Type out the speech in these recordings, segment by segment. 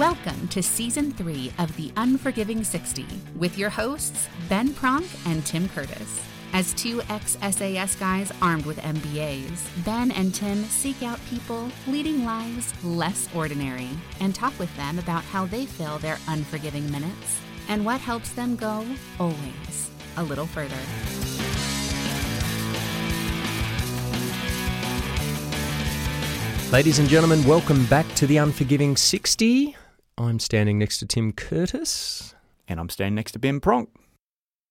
Welcome to season three of The Unforgiving 60 with your hosts, Ben Pronk and Tim Curtis. As two ex SAS guys armed with MBAs, Ben and Tim seek out people leading lives less ordinary and talk with them about how they fill their unforgiving minutes and what helps them go always a little further. Ladies and gentlemen, welcome back to the Unforgiving 60. I'm standing next to Tim Curtis. And I'm standing next to Ben Pronk.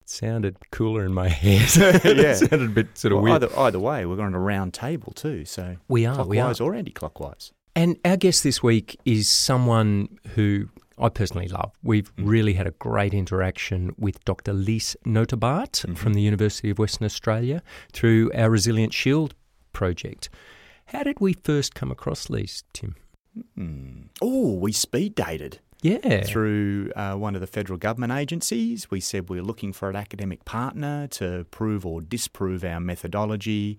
It sounded cooler in my head. Yeah. it sounded a bit sort of Well, weird. either, either way, we're on a round table too, so we are, we are. clockwise or anti-clockwise. And our guest this week is someone who I personally love. We've Mm. really had a great interaction with Dr. Lies Notebaert Mm-hmm. from the University of Western Australia through our Resilience Shield project. How did we first come across Lies, Tim? Hmm. Oh, we speed dated Yeah. through uh, one of the federal government agencies. We said we were looking for an academic partner to prove or disprove our methodology.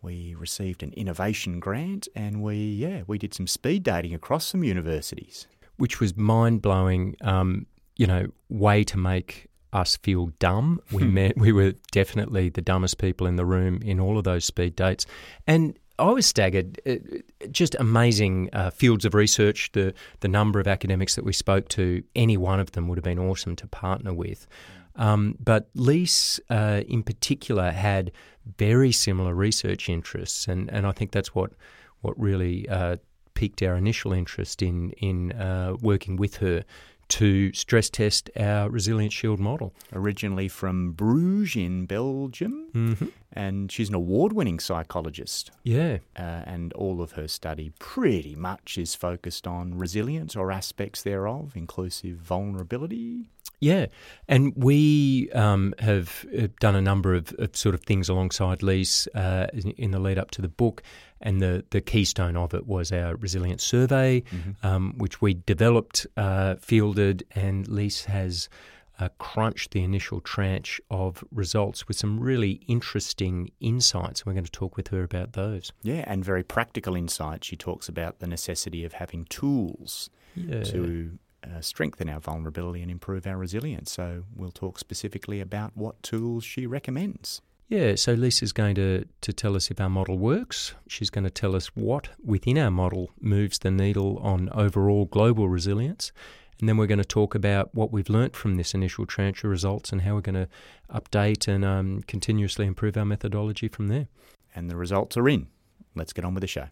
We received an innovation grant, and we yeah we did some speed dating across some universities. which was mind blowing. Um, you know, way to make us feel dumb. We met. We were definitely the dumbest people in the room in all of those speed dates, and I was staggered. Uh, just amazing uh, fields of research. The the number of academics that we spoke to, any one of them would have been awesome to partner with. Um, but Lies, uh, in particular, had very similar research interests, and, and I think that's what what really uh, piqued our initial interest in in uh, working with her to stress test our Resilience Shield model. Originally from Bruges in Belgium, Mm-hmm. and she's an award-winning psychologist. Yeah, uh, and all of her study pretty much is focused on resilience or aspects thereof, inclusive vulnerability. Yeah, and we um, have uh, done a number of, of sort of things alongside Lies uh, in, in the lead up to the book, and the, the keystone of it was our resilience survey, um, which we developed, uh, fielded, and Lies has uh, crunched the initial tranche of results with some really interesting insights. We're going to talk with her about those. Yeah, and very practical insight. She talks about the necessity of having tools Yeah. to uh, strengthen our vulnerability and improve our resilience. So we'll talk specifically about what tools she recommends. Yeah, so Lies's going to, to tell us if our model works. She's going to tell us what within our model moves the needle on overall global resilience. And then we're going to talk about what we've learnt from this initial tranche of results and how we're going to update and um, continuously improve our methodology from there. And the results are in. Let's get on with the show.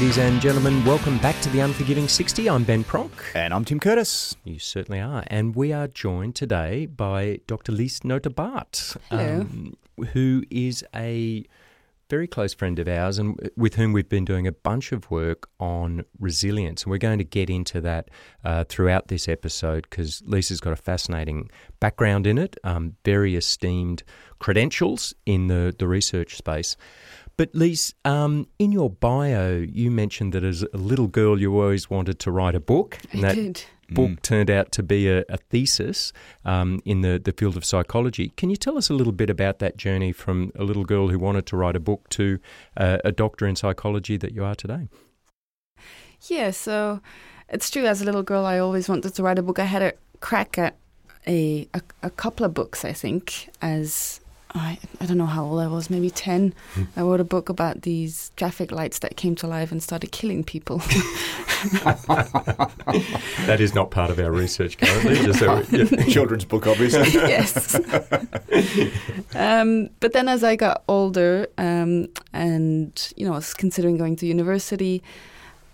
Ladies and gentlemen, welcome back to the Unforgiving 60. I'm Ben Pronk. And I'm Tim Curtis. You certainly are. And we are joined today by Dr. Lies Notebaert, um, who is a very close friend of ours and with whom we've been doing a bunch of work on resilience. And we're going to get into that uh, throughout this episode because Lies's got a fascinating background in it, um, very esteemed credentials in the, the research space. But Lies, um, in your bio, you mentioned that as a little girl you always wanted to write a book. and I that did. book turned out to be a, a thesis um, in the, the field of psychology. Can you tell us a little bit about that journey from a little girl who wanted to write a book to uh, a doctor in psychology that you are today? Yeah, so it's true. As a little girl, I always wanted to write a book. I had a crack at a a, a couple of books. I think as I I don't know how old I was, maybe ten. I wrote a book about these traffic lights that came to life and started killing people. That is not part of our research currently. just so yeah. Children's book, obviously. yes. um, but then as I got older um, and, you know, I was considering going to university,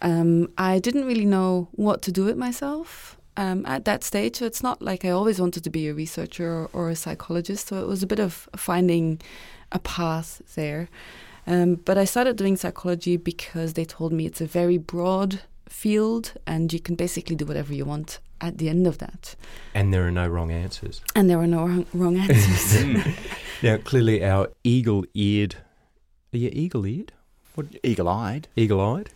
um, I didn't really know what to do with myself um, at that stage. So it's not like I always wanted to be a researcher or, or a psychologist. So it was a bit of finding a path there. Um, but I started doing psychology because they told me it's a very broad field and you can basically do whatever you want at the end of that. And there are no wrong answers. And there are no wrong, wrong answers. now, clearly, our eagle eared. Are you eagle eared? What, eagle-eyed, Eagle-eyed.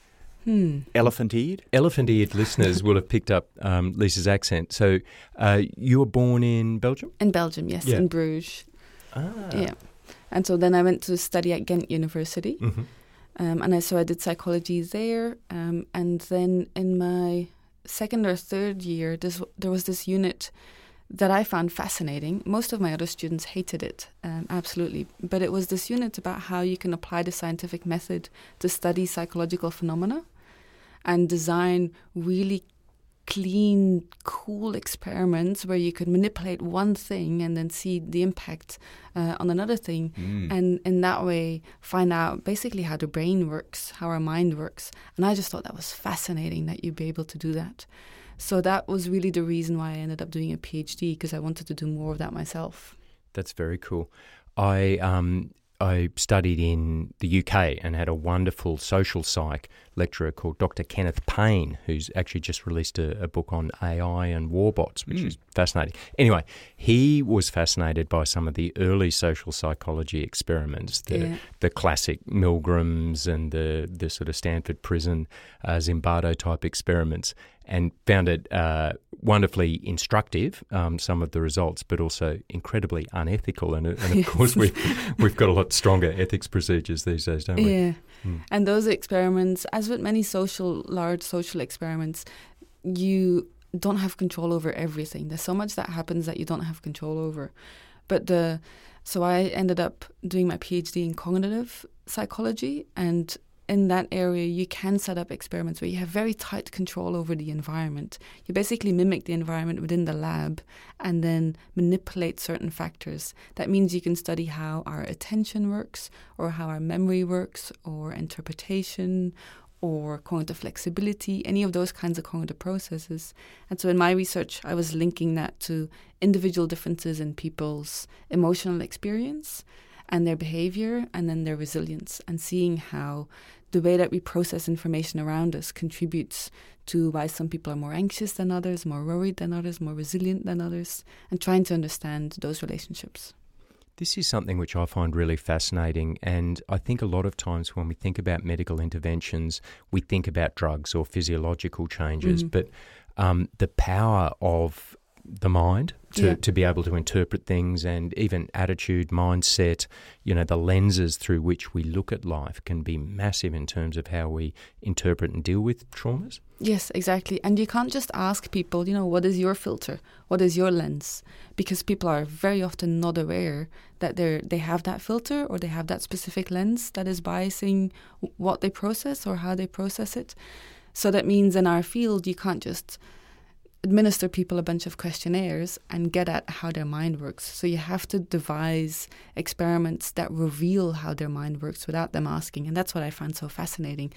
Hmm. elephant-eared. Elephant-eared listeners will have picked up um, Lies's accent. So, uh, you were born in Belgium. In Belgium, yes, Yeah. in Bruges. Ah. Yeah. And so then I went to study at Ghent University. hmm Um, and I, so I did psychology there. Um, and then in my second or third year, this, there was this unit that I found fascinating. Most of my other students hated it, um, absolutely. But it was this unit about how you can apply the scientific method to study psychological phenomena and design really clean, cool experiments where you could manipulate one thing and then see the impact uh, on another thing Mm. and in that way find out basically how the brain works, how our mind works. And I just thought that was fascinating that you'd be able to do that. So that was really the reason why I ended up doing a PhD because I wanted to do more of that myself. That's very cool. I um, I studied in the UK and had a wonderful social psych lecturer called Dr. Kenneth Payne, who's actually just released a, a book on AI and warbots, which Mm. is fascinating. Anyway, he was fascinated by some of the early social psychology experiments, the Yeah. the classic Milgrams and the the sort of Stanford prison uh, Zimbardo type experiments, and found it uh, wonderfully instructive. Um, some of the results, but also incredibly unethical. And, and of course, we we've got a lot stronger ethics procedures these days, don't we? Yeah. Mm. And those experiments, as with many social, large social experiments, you don't have control over everything. There's so much that happens that you don't have control over. But the so I ended up doing my PhD in cognitive psychology and in that area you can set up experiments where you have very tight control over the environment. You basically mimic the environment within the lab and then manipulate certain factors. That means you can study how our attention works or how our memory works or interpretation or cognitive flexibility, any of those kinds of cognitive processes. And so in my research, I was linking that to individual differences in people's emotional experience and their behavior and then their resilience and seeing how the way that we process information around us contributes to why some people are more anxious than others, more worried than others, more resilient than others, and trying to understand those relationships. This is something which I find really fascinating. And I think a lot of times when we think about medical interventions, we think about drugs or physiological changes. Mhm. But um, the power of the mind to, Yeah. to be able to interpret things and even attitude, mindset, you know, the lenses through which we look at life can be massive in terms of how we interpret and deal with traumas. Yes, exactly. And you can't just ask people, you know, what is your filter? What is your lens? Because people are very often not aware that they they have that filter or they have that specific lens that is biasing what they process or how they process it. So that means in our field, you can't just administer people a bunch of questionnaires and get at how their mind works. So you have to devise experiments that reveal how their mind works without them asking. And that's what I find so fascinating.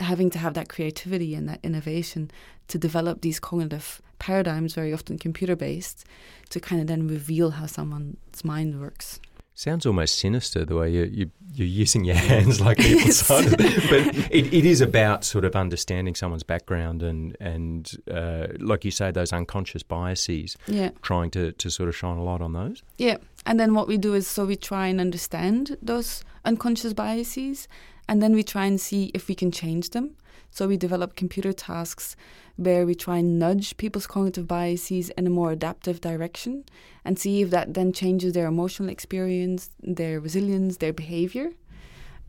Having to have that creativity and that innovation to develop these cognitive paradigms, very often computer based, to kind of then reveal how someone's mind works. Sounds almost sinister the way you, you, you're using your hands like people side. But it, it is about sort of understanding someone's background and, and uh, like you say, those unconscious biases, Yeah. trying to, to sort of shine a light on those. Yeah. And then what we do is so we try and understand those unconscious biases and then we try and see if we can change them. So we develop computer tasks where we try and nudge people's cognitive biases in a more adaptive direction and see if that then changes their emotional experience, their resilience, their behavior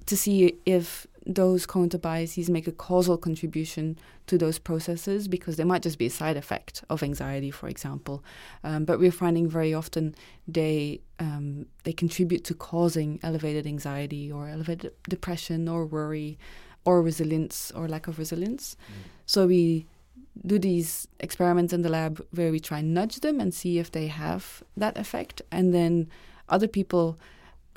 to see if those cognitive biases make a causal contribution to those processes because they might just be a side effect of anxiety, for example. Um, but we're finding very often they um, they contribute to causing elevated anxiety or elevated depression or worry or resilience or lack of resilience. So we do these experiments in the lab where we try and nudge them and see if they have that effect, and then other people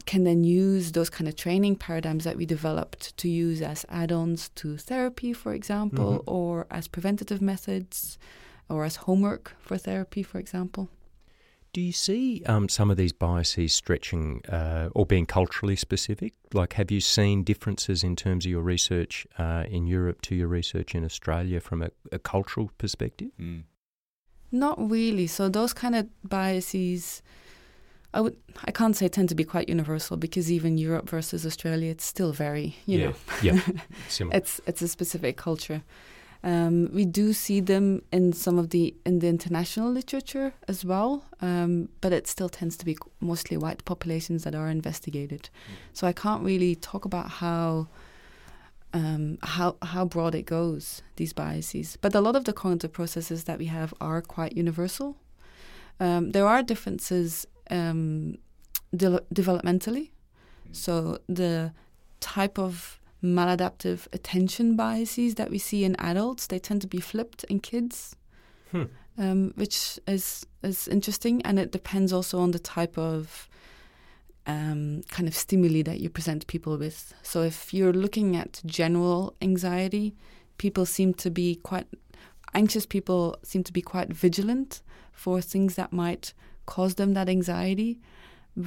can then use those kind of training paradigms that we developed to use as add-ons to therapy, for example, Mhm. or as preventative methods, or as homework for therapy, for example. Do you see um, some of these biases stretching uh, or being culturally specific? Like, have you seen differences in terms of your research uh, in Europe to your research in Australia from a, a cultural perspective? Mm. Not really. So those kind of biases, I would, I can't say tend to be quite universal because even Europe versus Australia, it's still very, you yeah, know, yeah, similar. it's it's a specific culture. Um, we do see them in some of the in the international literature as well, um, but it still tends to be mostly white populations that are investigated. So I can't really talk about how um, how how broad it goes these biases. But a lot of the cognitive processes that we have are quite universal. Um, there are differences um, de- developmentally, so the type of maladaptive attention biases that we see in adults. They tend to be flipped in kids, Hmm. um, which is is interesting, and it depends also on the type of um, kind of stimuli that you present people with. So if you're looking at general anxiety, people seem to be quite anxious. People seem to be quite vigilant for things that might cause them that anxiety.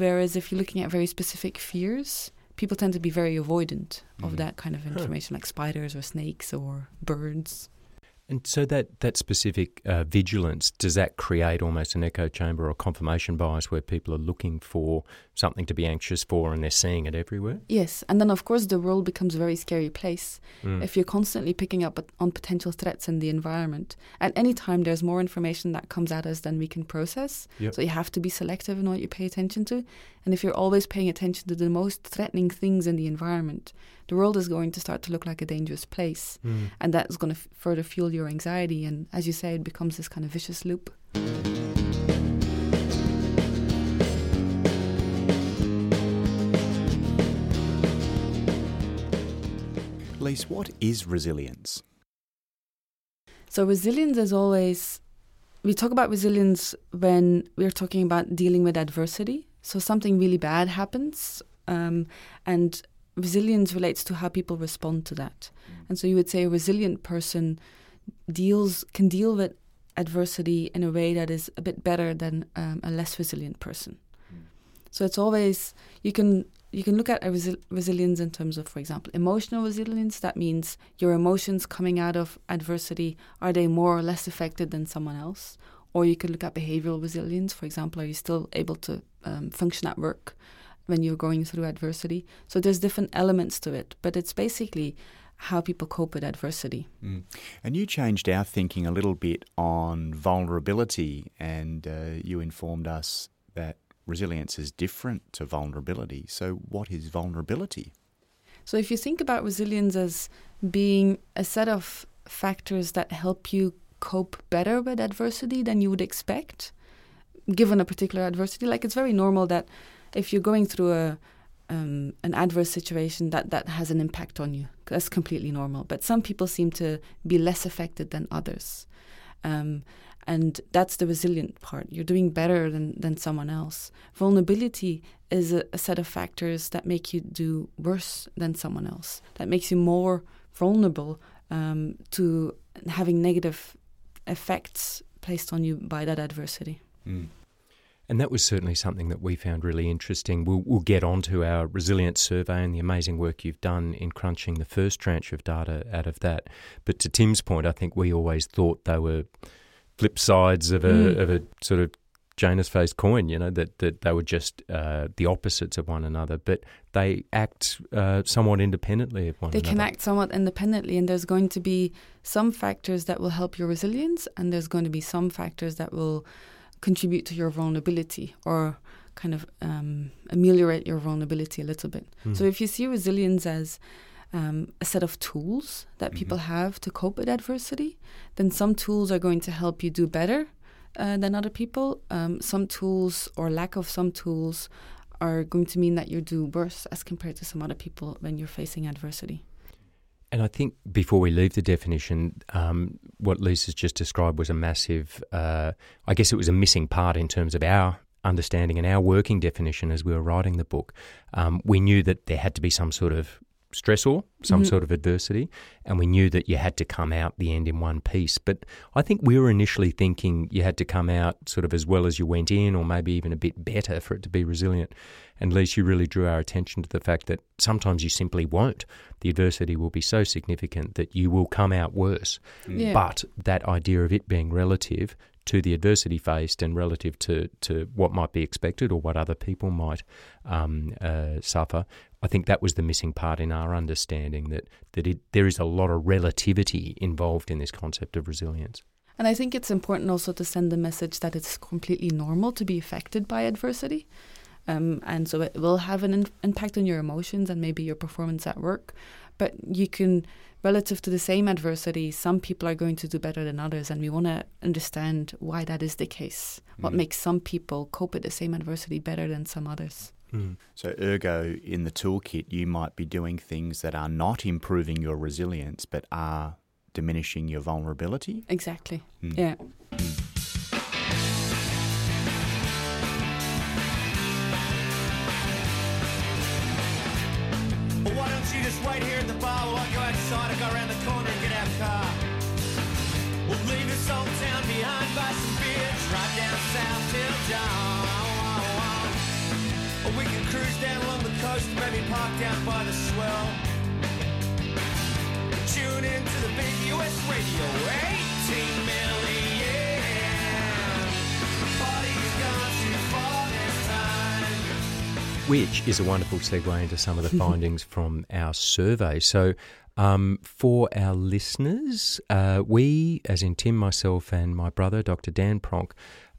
Whereas if you're looking at very specific fears, people tend to be very avoidant of Mhm. that kind of information, like spiders or snakes or birds. And so that that specific uh, vigilance does that create almost an echo chamber or confirmation bias where people are looking for something to be anxious for and they're seeing it everywhere? Yes, and then of course the world becomes a very scary place Mm. if you're constantly picking up on potential threats in the environment. At any time, there's more information that comes at us than we can process. Yep. So you have to be selective in what you pay attention to. And if you're always paying attention to the most threatening things in the environment, the world is going to start to look like a dangerous place. Mm. And that is going to f- further fuel your anxiety. And as you say, it becomes this kind of vicious loop. Lies, what is resilience? So resilience is always we talk about resilience when we're talking about dealing with adversity. So something really bad happens, um, and resilience relates to how people respond to that. And so you would say a resilient person deals can deal with adversity in a way that is a bit better than um, a less resilient person. So it's always you can you can look at a resi- resilience in terms of, for example, emotional resilience. That means your emotions coming out of adversity are they more or less affected than someone else? Or you could look at behavioral resilience. For example, are you still able to um, function at work when you're going through adversity? So there's different elements to it, but it's basically how people cope with adversity. Mm. And you changed our thinking a little bit on vulnerability, and uh, you informed us that resilience is different to vulnerability. So, what is vulnerability? So if you think about resilience as being a set of factors that help you cope better with adversity than you would expect, given a particular adversity, like it's very normal that if you're going through a um, an adverse situation that that has an impact on you. That's completely normal. But some people seem to be less affected than others. Um, and that's the resilient part. You're doing better than, than someone else. Vulnerability is a, a set of factors that make you do worse than someone else, that makes you more vulnerable um, to having negative effects placed on you by that adversity. Mm. And that was certainly something that we found really interesting. We'll, we'll get on to our resilience survey and the amazing work you've done in crunching the first tranche of data out of that. But to Tim's point, I think we always thought they were flip sides of a, Mm. of a sort of Janus faced coin, you know, that, that they were just uh, the opposites of one another, but they act uh, somewhat independently of one They another. They can act somewhat independently, and there's going to be some factors that will help your resilience, and there's going to be some factors that will contribute to your vulnerability or kind of um, ameliorate your vulnerability a little bit. Hmm. So if you see resilience as um, a set of tools that people Mhm. have to cope with adversity, then some tools are going to help you do better uh, than other people. Um, some tools or lack of some tools are going to mean that you do worse as compared to some other people when you're facing adversity. And I think before we leave the definition, um, what Lies's just described was a massive, uh, I guess it was a missing part in terms of our understanding and our working definition as we were writing the book. Um, we knew that there had to be some sort of stressor, some Mhm. sort of adversity, and we knew that you had to come out the end in one piece. But I think we were initially thinking you had to come out sort of as well as you went in, or maybe even a bit better for it to be resilient. And Lies, you really drew our attention to the fact that sometimes you simply won't. The adversity will be so significant that you will come out worse. Yeah. But that idea of it being relative to the adversity faced and relative to, to what might be expected or what other people might um, uh, suffer, I think that was the missing part in our understanding that, that it, there is a lot of relativity involved in this concept of resilience. And I think it's important also to send the message that it's completely normal to be affected by adversity. Um, and so it will have an in- impact on your emotions and maybe your performance at work. But you can, relative to the same adversity, some people are going to do better than others. And we want to understand why that is the case. What Mm. makes some people cope with the same adversity better than some others. So, ergo, in the toolkit, you might be doing things that are not improving your resilience but are diminishing your vulnerability. Exactly. Mm. Yeah. Well, why don't you just wait here at the bar while I go outside and go around the corner along the coast, maybe by the swell. Tune in to the big US radio, 18 million. Which is a wonderful segue into some of the findings from our survey. So, um, for our listeners, uh, we, as in Tim, myself, and my brother, Dr. Dan Pronk,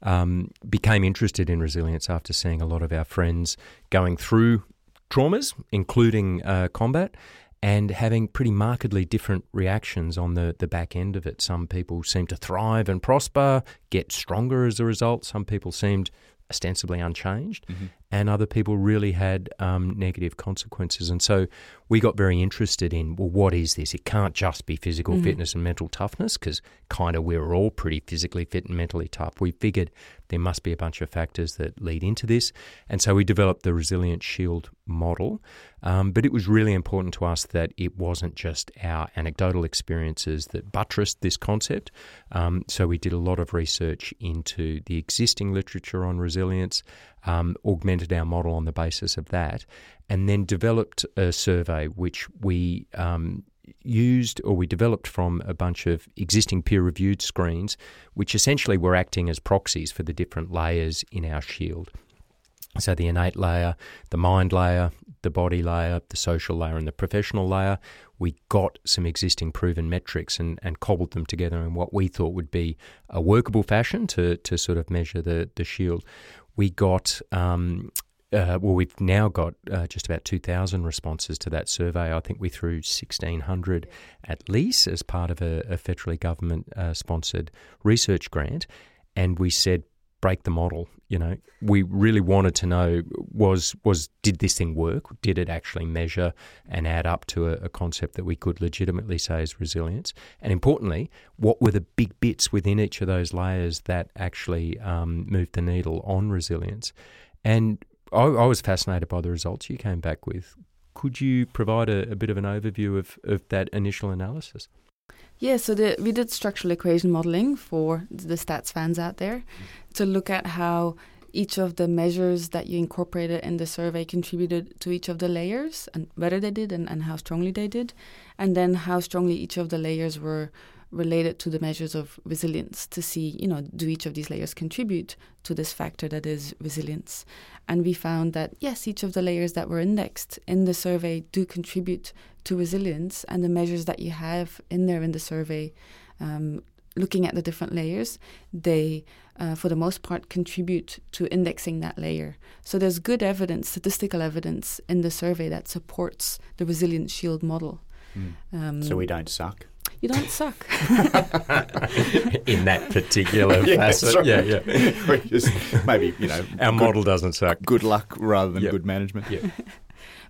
um, became interested in resilience after seeing a lot of our friends going through traumas, including uh, combat. And having pretty markedly different reactions on the, the back end of it. Some people seem to thrive and prosper, get stronger as a result. Some people seemed ostensibly unchanged and other people really had um, negative consequences. And so we got very interested in well, what is this? It can't just be physical fitness and mental toughness because kind of we're all pretty physically fit and mentally tough. We figured there must be a bunch of factors that lead into this. And so we developed the Resilience Shield model. Um, but it was really important to us that it wasn't just our anecdotal experiences that buttressed this concept. Um, so we did a lot of research into the existing literature on resilience, um, augmented our model on the basis of that, and then developed a survey which we um, used or we developed from a bunch of existing peer reviewed screens, which essentially were acting as proxies for the different layers in our shield. So the innate layer, the mind layer, the body layer, the social layer, and the professional layer. We got some existing proven metrics and, and cobbled them together in what we thought would be a workable fashion to, to sort of measure the, the shield. We got, um, uh, well, we've now got uh, just about 2,000 responses to that survey. I think we threw 1,600 at least as part of a, a federally government uh, sponsored research grant. And we said, break the model. You know, we really wanted to know was was did this thing work? Did it actually measure and add up to a, a concept that we could legitimately say is resilience? And importantly, what were the big bits within each of those layers that actually um, moved the needle on resilience? And I, I was fascinated by the results you came back with. Could you provide a, a bit of an overview of, of that initial analysis? Yeah, so the, we did structural equation modeling for the stats fans out there mm-hmm. to look at how each of the measures that you incorporated in the survey contributed to each of the layers and whether they did and, and how strongly they did, and then how strongly each of the layers were related to the measures of resilience to see, you know, do each of these layers contribute to this factor that is resilience? And we found that yes, each of the layers that were indexed in the survey do contribute to resilience, and the measures that you have in there in the survey, um, looking at the different layers, they, uh, for the most part, contribute to indexing that layer. So there's good evidence, statistical evidence in the survey that supports the Resilience Shield model. Um, So we don't suck. You don't suck. in that particular facet. sorry. Yeah, yeah. Just maybe you know Our good, model doesn't suck. good luck rather than Yep. good management. Yeah.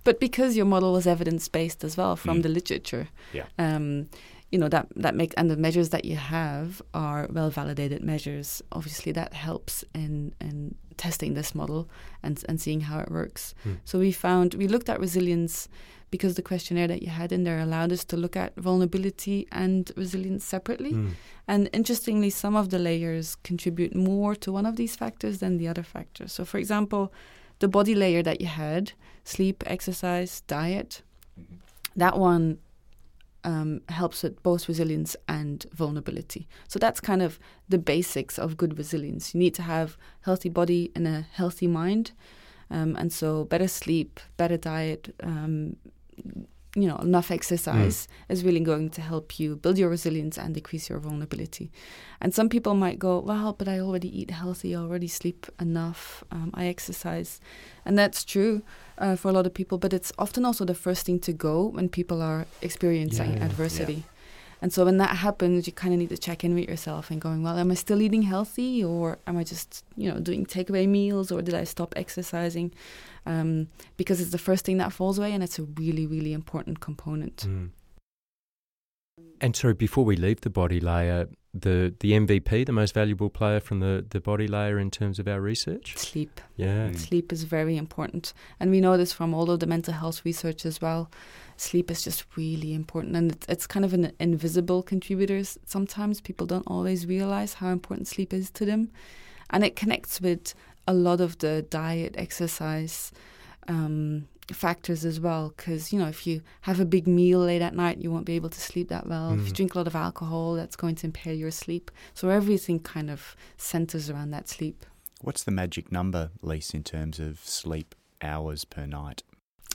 But because your model was evidence based as well from Mm. the literature, Yeah. um, you know that that make and the measures that you have are well validated measures. Obviously, that helps in in testing this model and and seeing how it works. Hmm. So we found we looked at resilience because the questionnaire that you had in there allowed us to look at vulnerability and resilience separately. Mm. And interestingly, some of the layers contribute more to one of these factors than the other factors. So, for example, the body layer that you had sleep, exercise, diet that one um, helps with both resilience and vulnerability. So, that's kind of the basics of good resilience. You need to have healthy body and a healthy mind. Um, and so, better sleep, better diet, um, you know, enough exercise is really going to help you build your resilience and decrease your vulnerability. And some people might go, well, but I already eat healthy, I already sleep enough, um, I exercise. And that's true uh, for a lot of people, but it's often also the first thing to go when people are experiencing Yeah. adversity. And so when that happens, you kind of need to check in with yourself and going, well, am I still eating healthy or am I just, you know, doing takeaway meals or did I stop exercising? Um, because it's the first thing that falls away and it's a really, really important component. Mm. And sorry, before we leave the body layer, the, the MVP, the most valuable player from the, the body layer in terms of our research? Sleep. Yeah. Mm. Sleep is very important. And we know this from all of the mental health research as well. Sleep is just really important. And it's, it's kind of an invisible contributor. Sometimes people don't always realize how important sleep is to them. And it connects with a lot of the diet, exercise um, factors as well. Because, you know, if you have a big meal late at night, you won't be able to sleep that well. If you Mm. drink a lot of alcohol, that's going to impair your sleep. So everything kind of centers around that sleep. What's the magic number, Lies, in terms of sleep hours per night?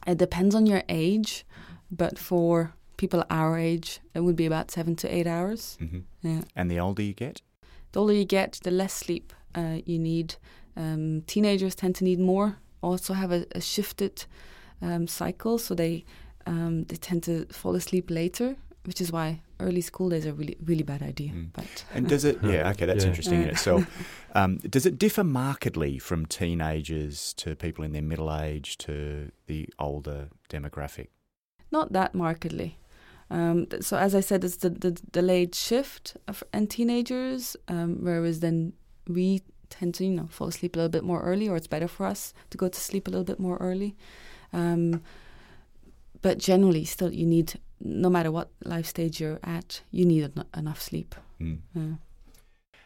It depends on your age, but for people our age, it would be about seven to eight hours. hmm Yeah. And the older you get? The older you get, the less sleep uh, you need. Um, teenagers tend to need more. Also have a, a shifted um, cycle, so they um, they tend to fall asleep later, which is why early school days are really really bad idea. Mm. But And does it? Yeah, okay, that's Yeah. interesting in itself. Um, does it differ markedly from teenagers to people in their middle age to the older demographic? not that markedly. Um, so as I said, it's the, the delayed shift of, in teenagers, um, whereas then we tend to you know fall asleep a little bit more early, or it's better for us to go to sleep a little bit more early. Um, but generally, still, you need no matter what life stage you're at, you need en- enough sleep. Mm. Yeah.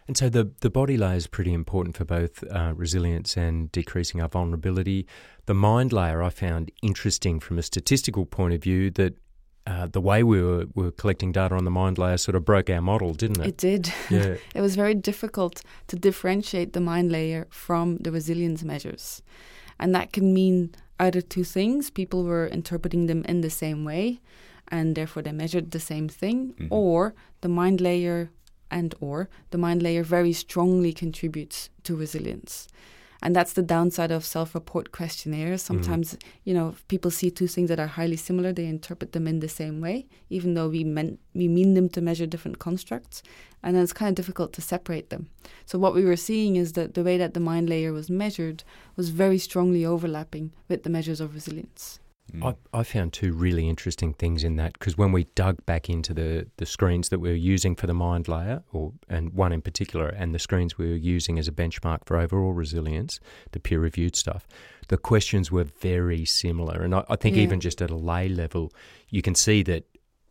And so the, the body layer is pretty important for both uh, resilience and decreasing our vulnerability. The mind layer I found interesting from a statistical point of view that uh, the way we were, were collecting data on the mind layer sort of broke our model, didn't it? It did. yeah. it was very difficult to differentiate the mind layer from the resilience measures. And that can mean either two things people were interpreting them in the same way, and therefore they measured the same thing, Mhm. or the mind layer and or the mind layer very strongly contributes to resilience. And that's the downside of self-report questionnaires. Sometimes, you know, if people see two things that are highly similar, they interpret them in the same way, even though we meant we mean them to measure different constructs. And then it's kind of difficult to separate them. So what we were seeing is that the way that the mind layer was measured was very strongly overlapping with the measures of resilience. Mm. I, I found two really interesting things in that because when we dug back into the, the screens that we were using for the mind layer, or and one in particular, and the screens we were using as a benchmark for overall resilience, the peer reviewed stuff, the questions were very similar. And I, I think Yeah. even just at a lay level, you can see that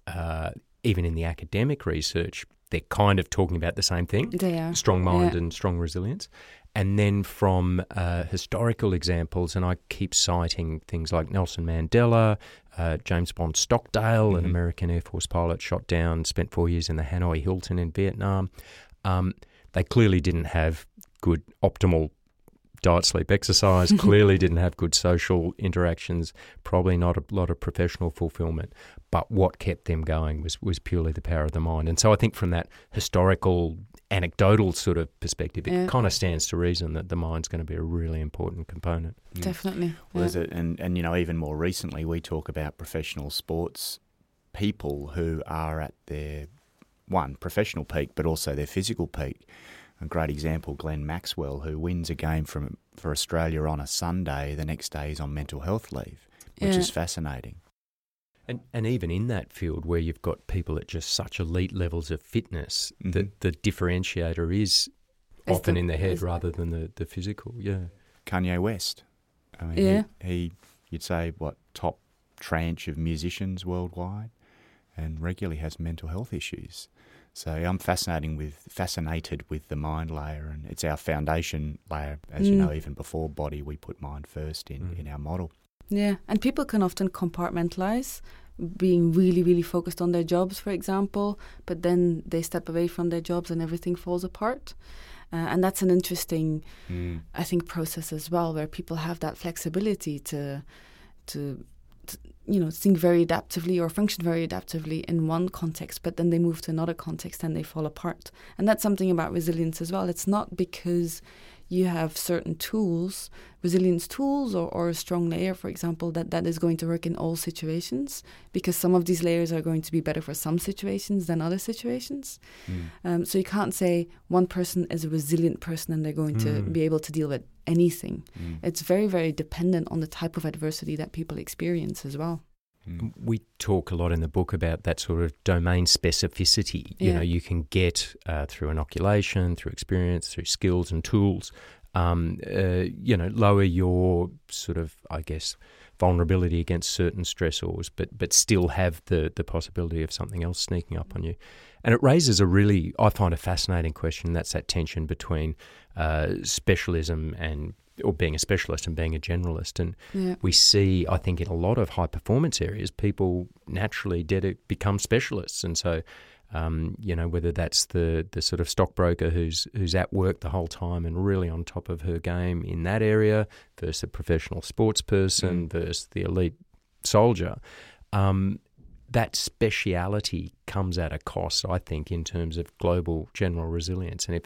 uh, even in the academic research, they're kind of talking about the same thing They are. strong mind Yeah. and strong resilience. And then from uh, historical examples, and I keep citing things like Nelson Mandela, uh, James Bond Stockdale, an Mhm. American Air Force pilot shot down, spent four years in the Hanoi Hilton in Vietnam. Um, they clearly didn't have good optimal diet, sleep, exercise, clearly didn't have good social interactions, probably not a lot of professional fulfillment. But what kept them going was, was purely the power of the mind. And so I think from that historical, anecdotal sort of perspective, it Yeah. kind of stands to reason that the mind's going to be a really important component. Mm. Definitely. Well, yeah. is it, and, and you know, even more recently, we talk about professional sports people who are at their one professional peak, but also their physical peak. A great example, Glenn Maxwell, who wins a game from for Australia on a Sunday, the next day he's on mental health leave, which Yeah. is fascinating. And, and even in that field where you've got people at just such elite levels of fitness, Mhm. the, the differentiator is Is often the- in the head rather than the, the physical. Yeah. Kanye West. I mean, Yeah. he, he, you'd say, what, top tranche of musicians worldwide and regularly has mental health issues. So I'm fascinating with fascinated with the mind layer, and it's our foundation layer. As you Mm. know, even before body, we put mind first in, Mm. in our model. Yeah, and people can often compartmentalize, being really, really focused on their jobs, for example, but then they step away from their jobs and everything falls apart. Uh, and that's an interesting, I think, process as well, where people have that flexibility to, to, to, you know, think very adaptively or function very adaptively in one context, but then they move to another context and they fall apart. And that's something about resilience as well. It's not because you have certain tools, resilience tools, or, or a strong layer, for example, that that is going to work in all situations, because some of these layers are going to be better for some situations than other situations. Um, so you can't say one person is a resilient person and they're going to Mm. be able to deal with anything. Mm. It's very, very dependent on the type of adversity that people experience as well. Mm. We talk a lot in the book about that sort of domain specificity. You know, you can get uh, through inoculation, through experience, through skills and tools. Um, uh, you know, lower your sort of, I guess, vulnerability against certain stressors, but but still have the the possibility of something else sneaking up on you. And it raises a really, I find a fascinating question. That's that tension between uh, specialism and or being a specialist and being a generalist. And Yeah. we see, I think, in a lot of high performance areas, people naturally dedi- become specialists, and so. Um, you know whether that's the, the sort of stockbroker who's who's at work the whole time and really on top of her game in that area versus a professional sports person versus the elite soldier. Um, that speciality comes at a cost, I think, in terms of global general resilience. And if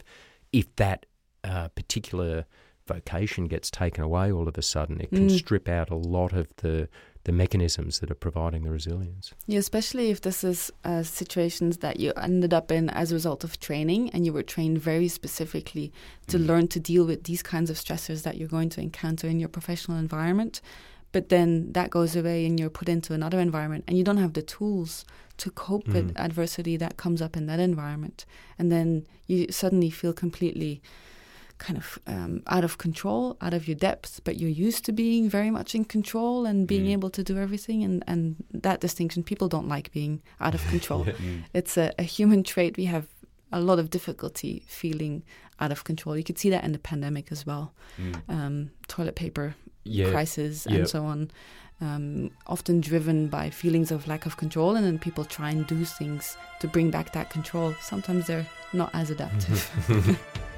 if that uh, particular vocation gets taken away all of a sudden, it can Mm. strip out a lot of the the mechanisms that are providing the resilience. Yeah, especially if this is uh, situations that you ended up in as a result of training and you were trained very specifically to learn to deal with these kinds of stressors that you're going to encounter in your professional environment. But then that goes away and you're put into another environment and you don't have the tools to cope with Mm. adversity that comes up in that environment. And then you suddenly feel completely kind of um, out of control, out of your depth, but you're used to being very much in control and being Mm. able to do everything. And, and that distinction, people don't like being out of control. Mm. It's a, a human trait. We have a lot of difficulty feeling out of control. You could see that in the pandemic as well. Mm. Um, toilet paper Yeah, crisis Yeah. and so on. Um, often driven by feelings of lack of control, and then people try and do things to bring back that control. Sometimes they're not as adaptive.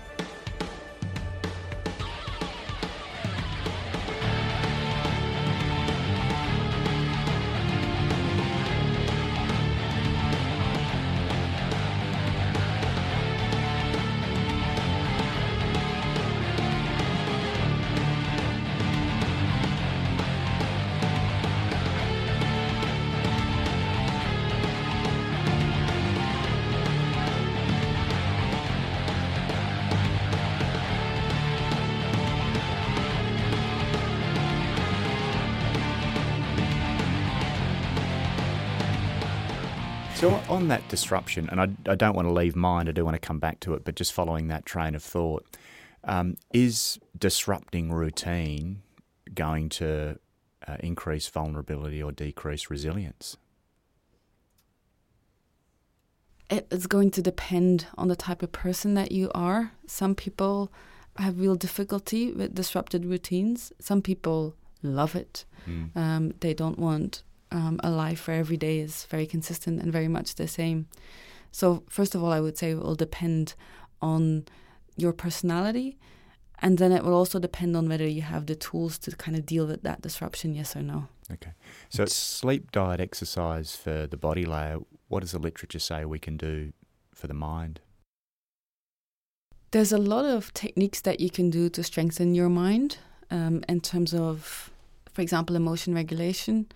disruption, and I, I don't want to leave mine, I do want to come back to it, but just following that train of thought, um, is disrupting routine going to uh, increase vulnerability or decrease resilience? it is going to depend on the type of person that you are. Some people have real difficulty with disrupted routines. Some people love it. Mm. Um, they don't want um, a life where every day is very consistent and very much the same. So, first of all, I would say it will depend on your personality. And then it will also depend on whether you have the tools to kind of deal with that disruption, yes or no. Okay. So sleep, diet, exercise for the body layer. What does the literature say we can do for the mind? There's a lot of techniques that you can do to strengthen your mind um, in terms of, for example, emotion regulation.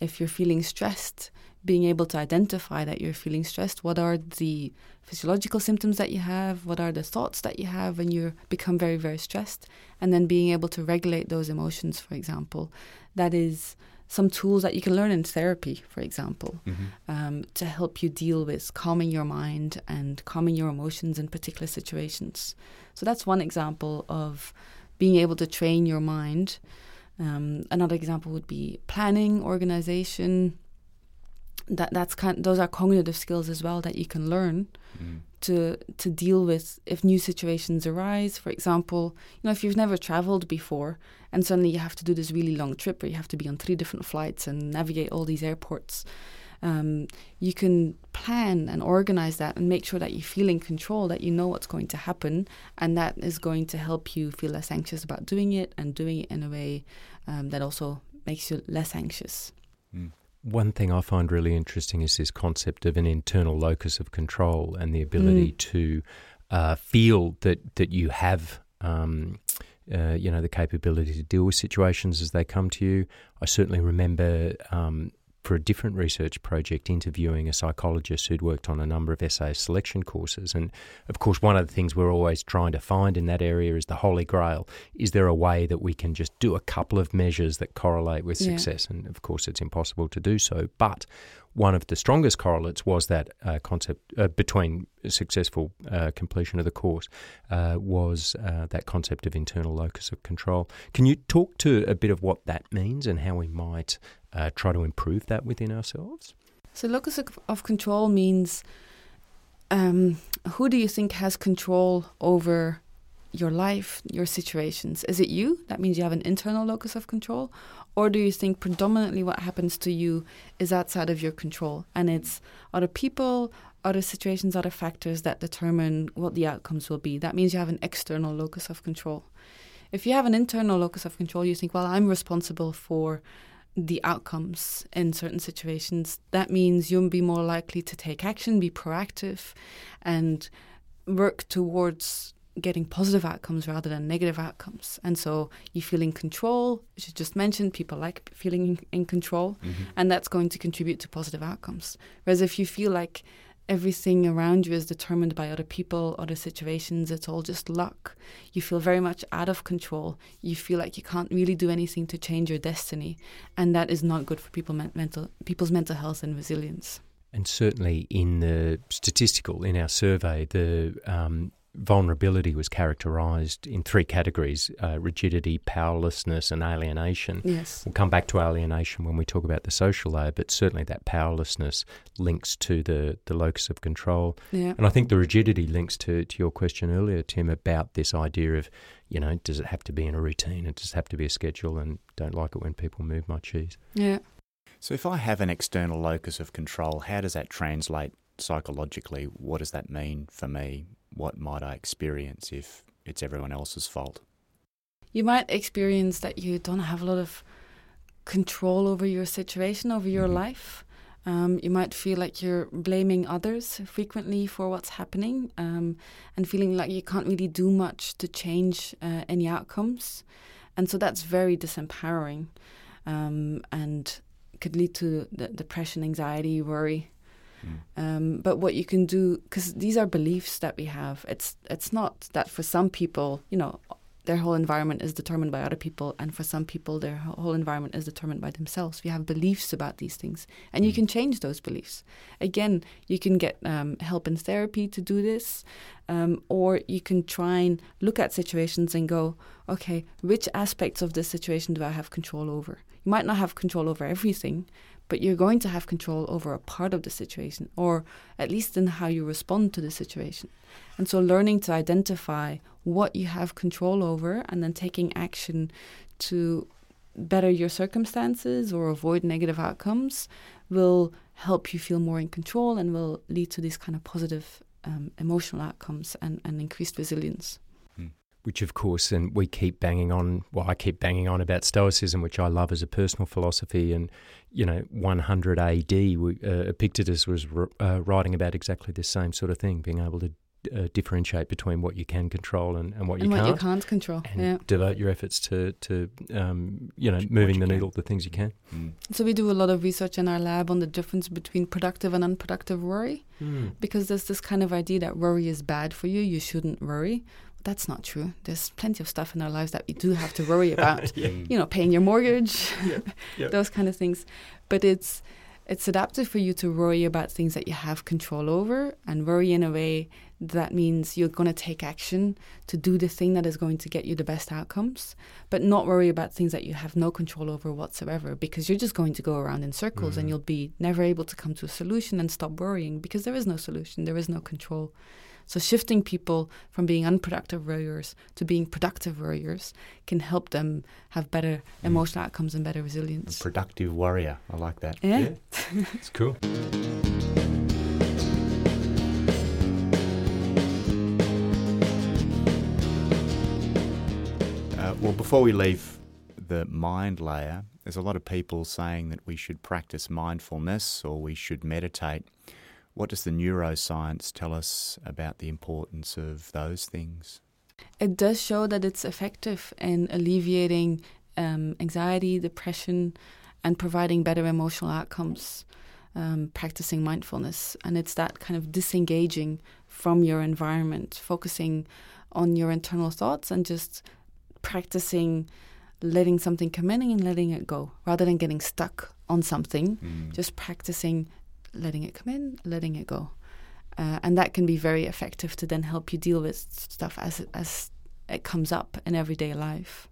If you're feeling stressed, being able to identify that you're feeling stressed, what are the physiological symptoms that you have, what are the thoughts that you have when you become very, very stressed, and then being able to regulate those emotions, for example. That is some tools that you can learn in therapy, for example, Mm-hmm. um, to help you deal with calming your mind and calming your emotions in particular situations. So that's one example of being able to train your mind. Um, another example would be planning, organization. That that's kind. Those are cognitive skills as well that you can learn Mm. to to deal with if new situations arise. For example, you know, if you've never traveled before and suddenly you have to do this really long trip where you have to be on three different flights and navigate all these airports, um, you can plan and organize that and make sure that you feel in control, that you know what's going to happen, and that is going to help you feel less anxious about doing it and doing it in a way um, that also makes you less anxious. One thing I find really interesting is this concept of an internal locus of control and the ability to uh, feel that that you have. Um, uh, you know the capability to deal with situations as they come to you. I certainly remember um, for a different research project interviewing a psychologist who'd worked on a number of SAS selection courses, and of course one of the things we're always trying to find in that area is the holy grail. Is there a way that we can just do a couple of measures that correlate with Yeah. success? And of course it's impossible to do so, but one of the strongest correlates was that uh, concept uh, between successful uh, completion of the course uh, was uh, that concept of internal locus of control. Can you talk to a bit of what that means and how we might uh, try to improve that within ourselves? So, locus of, control means um, who do you think has control over your life, your situations? Is it you? That means you have an internal locus of control. Or do you think predominantly what happens to you is outside of your control and it's other people, other situations, other factors that determine what the outcomes will be? That means you have an external locus of control. If you have an internal locus of control, you think, well, I'm responsible for the outcomes in certain situations, that means you'll be more likely to take action, be proactive, and work towards getting positive outcomes rather than negative outcomes. And so you feel in control, as you just mentioned, people like feeling in, control, and that's going to contribute to positive outcomes. Whereas if you feel like everything around you is determined by other people, other situations, it's all just luck. You feel very much out of control. You feel like you can't really do anything to change your destiny, and that is not good for people men- mental people's mental health and resilience. And certainly in the statistical, in our survey, the um, vulnerability was characterised in three categories uh, rigidity, powerlessness, and alienation. Yes. We'll come back to alienation when we talk about the social layer, but certainly that powerlessness links to the, the locus of control. Yeah. And I think the rigidity links to, to your question earlier, Tim, about this idea of, you know, does it have to be in a routine? It does have to be a schedule, and don't like it when people move my cheese. Yeah. So, if I have an external locus of control, how does that translate psychologically? What does that mean for me? What might I experience if it's everyone else's fault? You might experience that you don't have a lot of control over your situation, over your Mhm. life. Um, you might feel like you're blaming others frequently for what's happening um, and feeling like you can't really do much to change uh, any outcomes. And so that's very disempowering um, and could lead to depression, anxiety, worry. Um, but what you can do, because these are beliefs that we have, it's it's not that for some people, you know, their whole environment is determined by other people, and for some people, their whole environment is determined by themselves. We have beliefs about these things, and you can change those beliefs. Again, you can get um, help in therapy to do this, um, or you can try and look at situations and go, okay, which aspects of this situation do I have control over? You might not have control over everything, but you're going to have control over a part of the situation, or at least in how you respond to the situation. And so, learning to identify what you have control over and then taking action to better your circumstances or avoid negative outcomes will help you feel more in control and will lead to these kind of positive um, emotional outcomes and, and increased resilience. Which of course, and we keep banging on. Well, I keep banging on about Stoicism, which I love as a personal philosophy. And you know, 100 AD, we, uh, Epictetus was uh, writing about exactly the same sort of thing, being able to uh, differentiate between what you can control and, and what you and what can't, you can't control. and yeah. devote your efforts to to um, you know What moving you the can. needle, the things you can. Mm. So we do a lot of research in our lab on the difference between productive and unproductive worry. because there's this kind of idea that worry is bad for you, you shouldn't worry. That's not true. There's plenty of stuff in our lives that we do have to worry about. You know, paying your mortgage, those kind of things. But it's it's adaptive for you to worry about things that you have control over and worry in a way that means you're going to take action to do the thing that is going to get you the best outcomes, but not worry about things that you have no control over whatsoever because you're just going to go around in circles and mm. you'll be never able to come to a solution and stop worrying because there is no solution, there is no control. So shifting people from being unproductive worriers to being productive worriers can help them have better emotional outcomes and better resilience. Productive warrior. I like that. Yeah. It's cool. Uh, well, before we leave the mind layer, there's a lot of people saying that we should practice mindfulness or we should meditate. What does the neuroscience tell us about the importance of those things? It does show that it's effective in alleviating um, anxiety, depression, and providing better emotional outcomes. Um, practicing mindfulness, and it's that kind of disengaging from your environment, focusing on your internal thoughts, and just practicing letting something come in and letting it go, rather than getting stuck on something. Just practicing letting it come in, letting it go, uh, and that can be very effective to then help you deal with stuff as as it comes up in everyday life.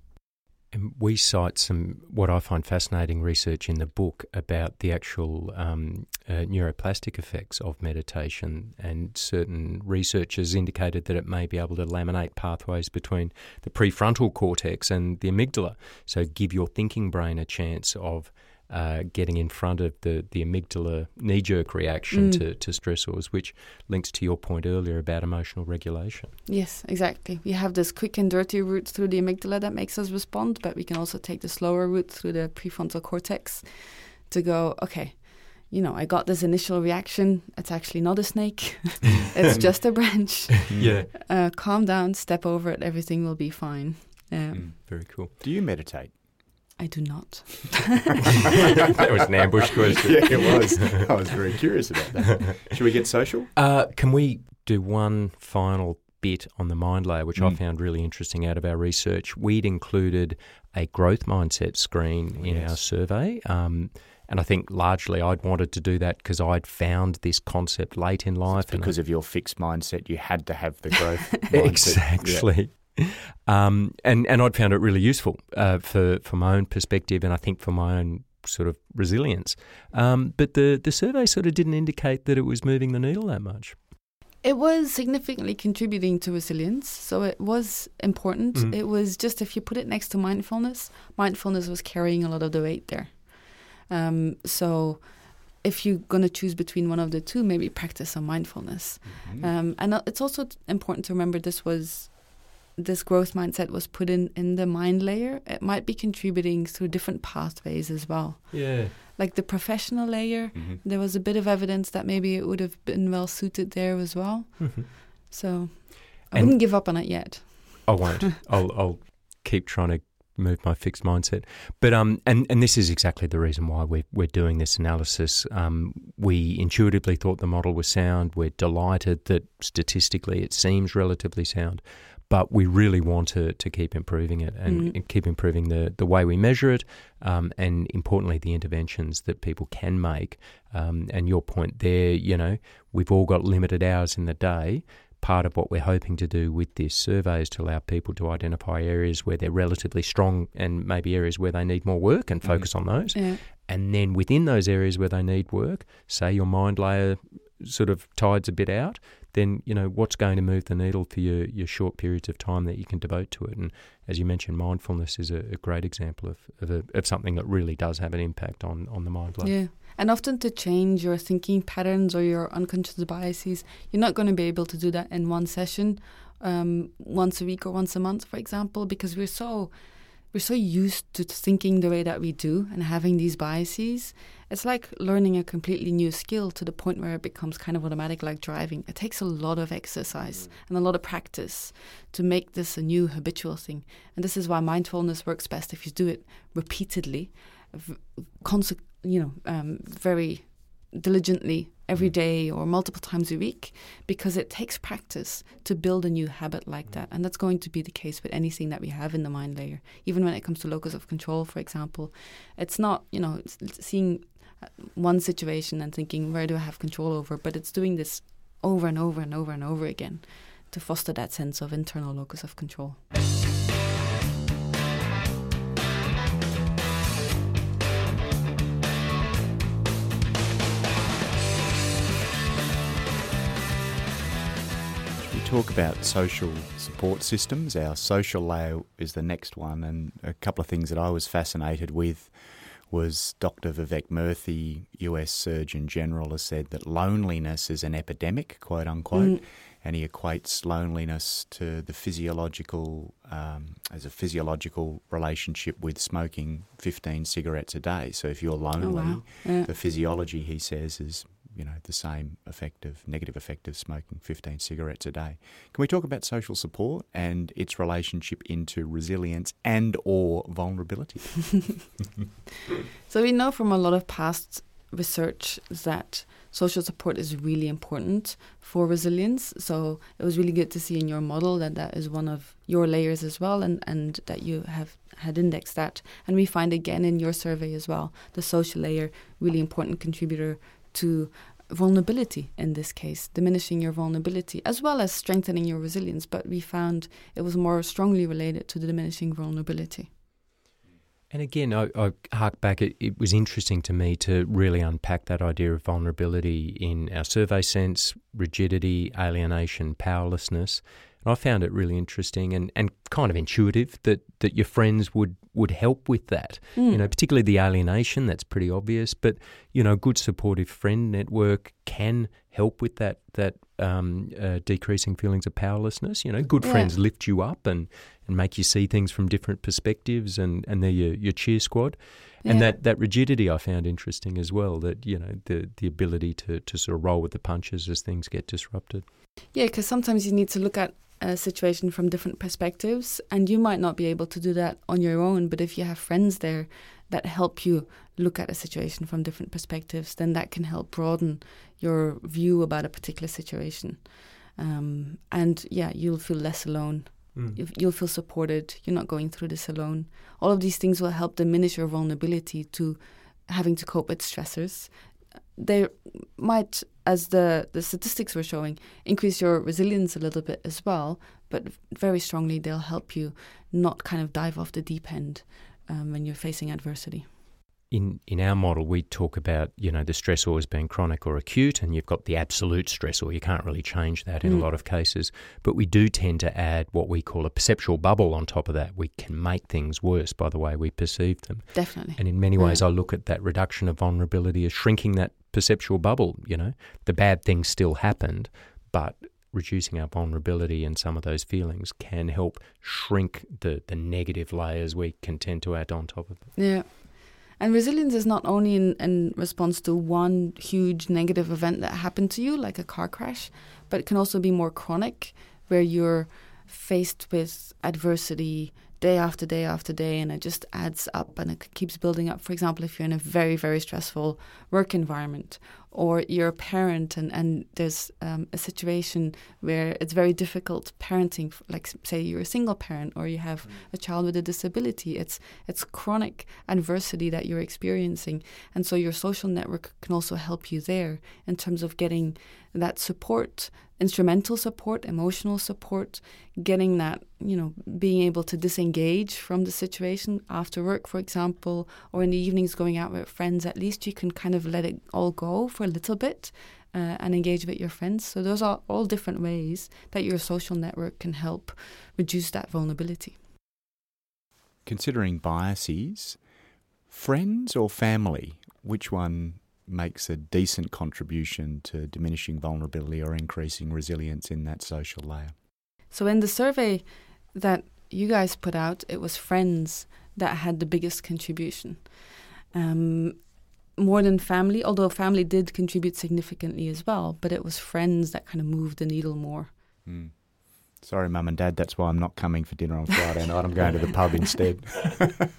And we cite some what I find fascinating research in the book about the actual um, uh, neuroplastic effects of meditation, and certain researchers indicated that it may be able to laminate pathways between the prefrontal cortex and the amygdala, so give your thinking brain a chance of uh, getting in front of the, the amygdala knee jerk reaction to, to stressors, which links to your point earlier about emotional regulation. Yes, exactly. We have this quick and dirty route through the amygdala that makes us respond, but we can also take the slower route through the prefrontal cortex to go, okay, you know, I got this initial reaction. It's actually not a snake, it's just a branch. Yeah. Uh, calm down, step over it, everything will be fine. Um, Very cool. Do you meditate? I do not. that was an ambush question. yeah, it was. I was very curious about that. Should we get social? Uh, can we do one final bit on the mind layer, which I found really interesting out of our research? We'd included a growth mindset screen in our survey. Um, and I think largely I'd wanted to do that because I'd found this concept late in life. and Because of your fixed mindset, you had to have the growth. mindset. Yeah. Um, and and I'd found it really useful uh, for for my own perspective, and I think for my own sort of resilience. Um, but the the survey sort of didn't indicate that it was moving the needle that much. It was significantly contributing to resilience, so it was important. Mm. It was just if you put it next to mindfulness, mindfulness was carrying a lot of the weight there. Um, so if you're going to choose between one of the two, maybe practice some mindfulness. Um, and uh, it's also important to remember this was this growth mindset was put in in the mind layer. It might be contributing through different pathways as well. Yeah. Like the professional layer, there was a bit of evidence that maybe it would have been well suited there as well. So I And- wouldn't give up on it yet. I won't. I'll, I'll keep trying to move my fixed mindset. But um, and and this is exactly the reason why we're we're doing this analysis. Um, we intuitively thought the model was sound. We're delighted that statistically it seems relatively sound. But we really want to, to keep improving it and, and keep improving the, the way we measure it, um, and importantly, the interventions that people can make. Um, and your point there, you know, we've all got limited hours in the day part of what we're hoping to do with this survey is to allow people to identify areas where they're relatively strong and maybe areas where they need more work and focus on those. Yeah. And then within those areas where they need work, say your mind layer sort of tides a bit out, then you know what's going to move the needle for your, your short periods of time that you can devote to it. And as you mentioned, mindfulness is a, a great example of of, a, of something that really does have an impact on, on the mind. Yeah. And often to change your thinking patterns or your unconscious biases, you're not going to be able to do that in one session, um, once a week or once a month, for example, because we're so we're so used to thinking the way that we do and having these biases. It's like learning a completely new skill to the point where it becomes kind of automatic, like driving. It takes a lot of exercise and a lot of practice to make this a new habitual thing. And this is why mindfulness works best if you do it repeatedly, you know, um, very diligently every day or multiple times a week because it takes practice to build a new habit like that. And that's going to be the case with anything that we have in the mind layer. Even when it comes to locus of control, for example, it's not, you know, seeing uh, one situation and thinking, where do I have control over? But it's doing this over and over and over and over again to foster that sense of internal locus of control. Talk about social support systems. Our social layer is the next one, and a couple of things that I was fascinated with was Dr. Vivek Murthy, US Surgeon General, has said that loneliness is an epidemic, quote unquote, Mm. and he equates loneliness to the physiological, um, as a physiological relationship with smoking 15 cigarettes a day. So if you're lonely, Oh, wow. Yeah. the physiology, he says, is you know the same effect of negative effect of smoking 15 cigarettes a day. Can we talk about social support and its relationship into resilience and or vulnerability? So we know from a lot of past research that social support is really important for resilience. So it was really good to see in your model that that is one of your layers as well, and and that you have had indexed that. And we find again in your survey as well the social layer really important contributor to vulnerability in this case, diminishing your vulnerability as well as strengthening your resilience. But we found it was more strongly related to the diminishing vulnerability. And again, I, I hark back. It, it was interesting to me to really unpack that idea of vulnerability in our survey sense, rigidity, alienation, powerlessness. And I found it really interesting and, and kind of intuitive that, that your friends would, would help with that. You know, particularly the alienation, that's pretty obvious. But, you know, a good supportive friend network can help with that that um, uh, decreasing feelings of powerlessness. You know, good Yeah. friends lift you up and, and make you see things from different perspectives, and, and they're your, your cheer squad. And that, that rigidity I found interesting as well. That you know the the ability to, to sort of roll with the punches as things get disrupted. Yeah, because sometimes you need to look at a situation from different perspectives, and you might not be able to do that on your own. But if you have friends there that help you look at a situation from different perspectives, then that can help broaden your view about a particular situation. Um, and yeah, you'll feel less alone. You- You'll feel supported. You're not going through this alone. All of these things will help diminish your vulnerability to having to cope with stressors. They might, as the, the statistics were showing, increase your resilience a little bit as well, but very strongly they'll help you not kind of dive off the deep end um, when you're facing adversity. In in our model, we talk about you know the stressor as being chronic or acute, and you've got the absolute stressor. You can't really change that in a Mm. lot of cases, but we do tend to add what we call a perceptual bubble on top of that. We can make things worse by the way we perceive them. Definitely. And in many ways, Yeah. I look at that reduction of vulnerability as shrinking that perceptual bubble. You know, the bad things still happened, but reducing our vulnerability and some of those feelings can help shrink the, the negative layers we can tend to add on top of it. Yeah. And resilience is not only in, in response to one huge negative event that happened to you, like a car crash, but it can also be more chronic, where you're faced with adversity day after day after day, and it just adds up and it keeps building up. For example, if you're in a very, very stressful work environment, or you're a parent and, and there's um, a situation where it's very difficult parenting, like say you're a single parent or you have a child with a disability, it's it's chronic adversity that you're experiencing, and so your social network can also help you there in terms of getting that support, instrumental support, emotional support, getting that you know being able to disengage from the situation after work, for example, or in the evenings going out with friends. At least you can kind of let it all go for a little bit. Uh, and engage with your friends. So, those are all different ways that your social network can help reduce that vulnerability. Considering biases, friends or family, which one makes a decent contribution to diminishing vulnerability or increasing resilience in that social layer? So in the survey that you guys put out, it was friends that had the biggest contribution. Um, more than family, although family did contribute significantly as well, but it was friends that kind of moved the needle more. Hmm. Sorry, mum and dad, that's why I'm not coming for dinner on Friday night. I'm going to the pub instead.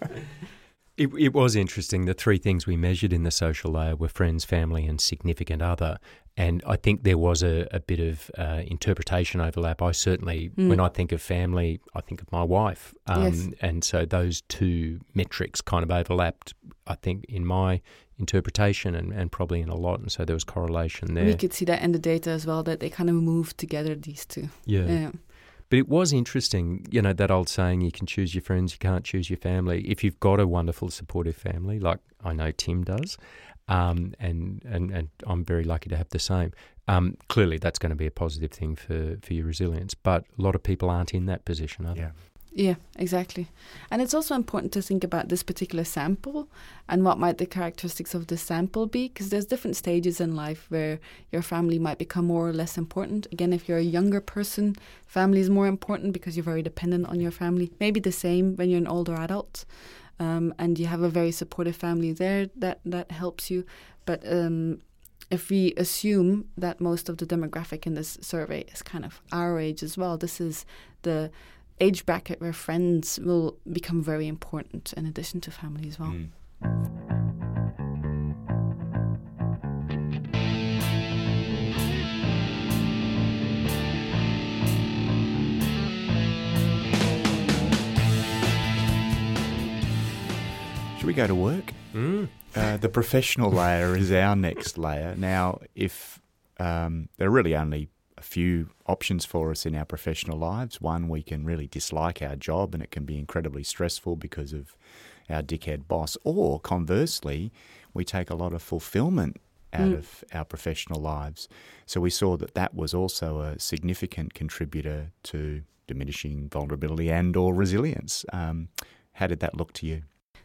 It, it was interesting. The three things we measured in the social layer were friends, family, and significant other. And I think there was a, a bit of uh, interpretation overlap. I certainly, Mm. when I think of family, I think of my wife. Um, Yes. And so those two metrics kind of overlapped, I think, in my interpretation and, and probably in a lot. And so there was correlation there. We could see that in the data as well that they kind of move together. These two. yeah. Yeah. But it was interesting, you know, that old saying, you can choose your friends, you can't choose your family. If you've got a wonderful, supportive family, like I know Tim does, um, and, and, and I'm very lucky to have the same, um, clearly that's going to be a positive thing for, for your resilience. But a lot of people aren't in that position, are they? Yeah. Exactly. And it's also important to think about this particular sample and what might the characteristics of this sample be, because there's different stages in life where your family might become more or less important. Again, if you're a younger person, family is more important because you're very dependent on your family. Maybe the same when you're an older adult. Um, and you have a very supportive family there that, that helps you. But um, if we assume that most of the demographic in this survey is kind of our age as well, this is the age bracket where friends will become very important in addition to family as well. Mm. Should we go to work? Mm. Uh, the professional layer is our next layer. Now, if um, there are really only a few options for us in our professional lives, one, we can really dislike our job and it can be incredibly stressful because of our dickhead boss, or conversely, we take a lot of fulfillment out Mm. of our professional lives. So we saw that that was also a significant contributor to diminishing vulnerability and or resilience. Um, how did that look to you?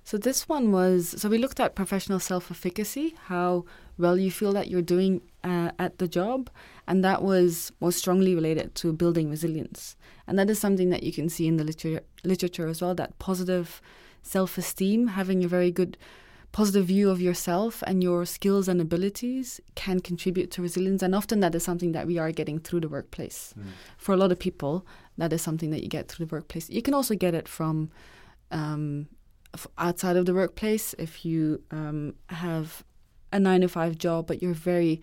So this one was so we looked at professional self-efficacy, how well you feel that you're doing uh, at the job, and that was most strongly related to building resilience. And that is something that you can see in the literature, literature as well. That positive self-esteem, having a very good positive view of yourself and your skills and abilities can contribute to resilience and often that is something that we are getting through the workplace for a lot of people that is something that you get through the workplace you can also get it from um, outside of the workplace if you um, have a nine to five job but you're very